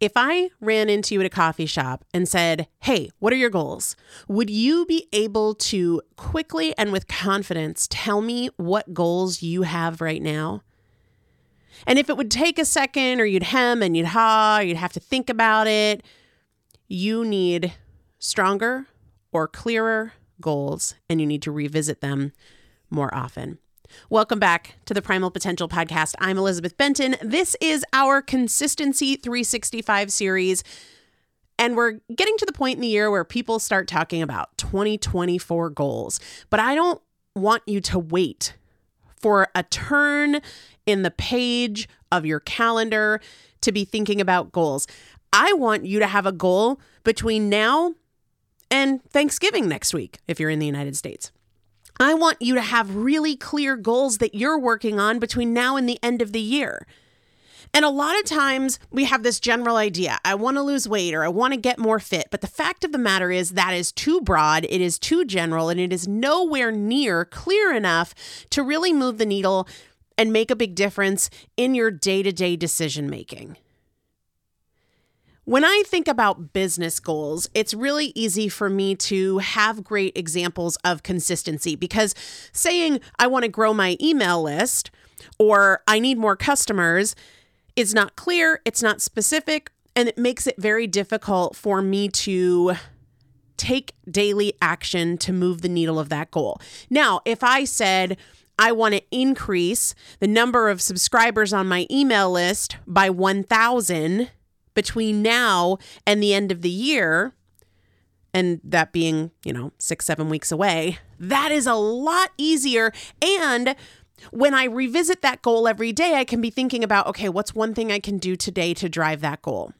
If I ran into you at a coffee shop and said, Hey, what are your goals? Would you be able to quickly and with confidence tell me what goals you have right now? And if it would take a second or you'd hem and you'd ha, you'd have to think about it, you need stronger or clearer goals and you need to revisit them more often. Welcome back to the Primal Potential Podcast. I'm Elizabeth Benton. This is our Consistency 365 series. And we're getting to the point in the year where people start talking about 2024 goals. But I don't want you to wait for a turn in the page of your calendar to be thinking about goals. I want you to have a goal between now and Thanksgiving next week if you're in the United States. I want you to have really clear goals that you're working on between now and the end of the year. And a lot of times we have this general idea I want to lose weight or I want to get more fit. But the fact of the matter is that is too broad, it is too general, and it is nowhere near clear enough to really move the needle and make a big difference in your day to day decision making. When I think about business goals, it's really easy for me to have great examples of consistency because saying I want to grow my email list or I need more customers is not clear, it's not specific, and it makes it very difficult for me to take daily action to move the needle of that goal. Now, if I said, I want to increase the number of subscribers on my email list by 1,000 between now and the end of the year, and that being, you know, six, seven weeks away, that is a lot easier. And when I revisit that goal every day, I can be thinking about, okay, what's one thing I can do today to drive that goal?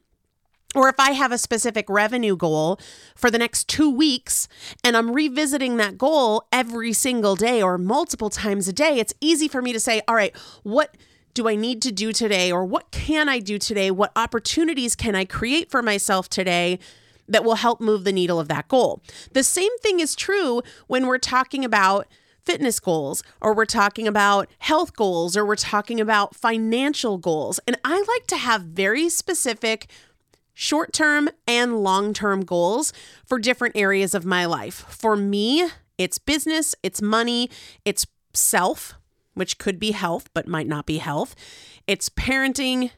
Or if I have a specific revenue goal for the next two weeks and I'm revisiting that goal every single day or multiple times a day, it's easy for me to say, all right, what do I need to do today? Or what can I do today? What opportunities can I create for myself today that will help move the needle of that goal? The same thing is true when we're talking about fitness goals, or we're talking about health goals, or we're talking about financial goals. And I like to have very specific short term and long term goals for different areas of my life. For me, it's business, it's money, it's self, which could be health, but might not be health, it's parenting,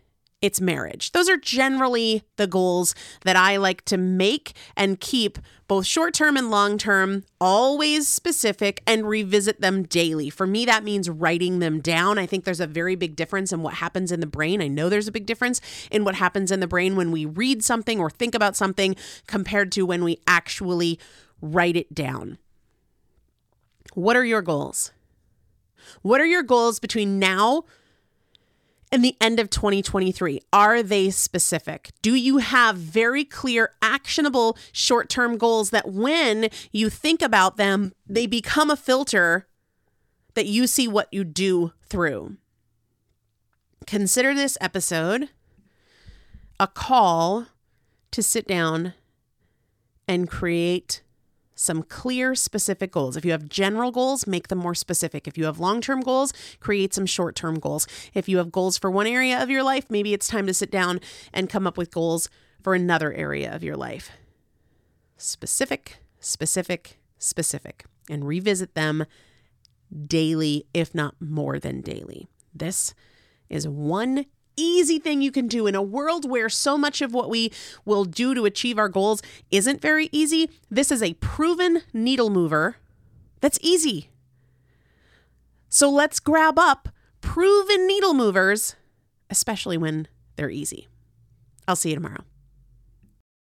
it's marriage. Those are generally the goals that I like to make and keep both short term and long term, always specific and revisit them daily. For me, that means writing them down. I think there's a very big difference in what happens in the brain. I know there's a big difference in what happens in the brain when we read something or think about something compared to when we actually write it down. What are your goals? What are your goals between now and the end of 2023? Are they specific? Do you have very clear, actionable short term goals that when you think about them, they become a filter that you see what you do through? Consider this episode a call to sit down and create some clear, specific goals. If you have general goals, make them more specific. If you have long term goals, create some short term goals. If you have goals for one area of your life, maybe it's time to sit down and come up with goals for another area of your life. Specific, specific, specific, and revisit them daily, if not more than daily. This is one easy thing you can do in a world where so much of what we will do to achieve our goals isn't very easy. This is a proven needle mover that's easy. So let's grab up proven needle movers, especially when they're easy. I'll see you tomorrow.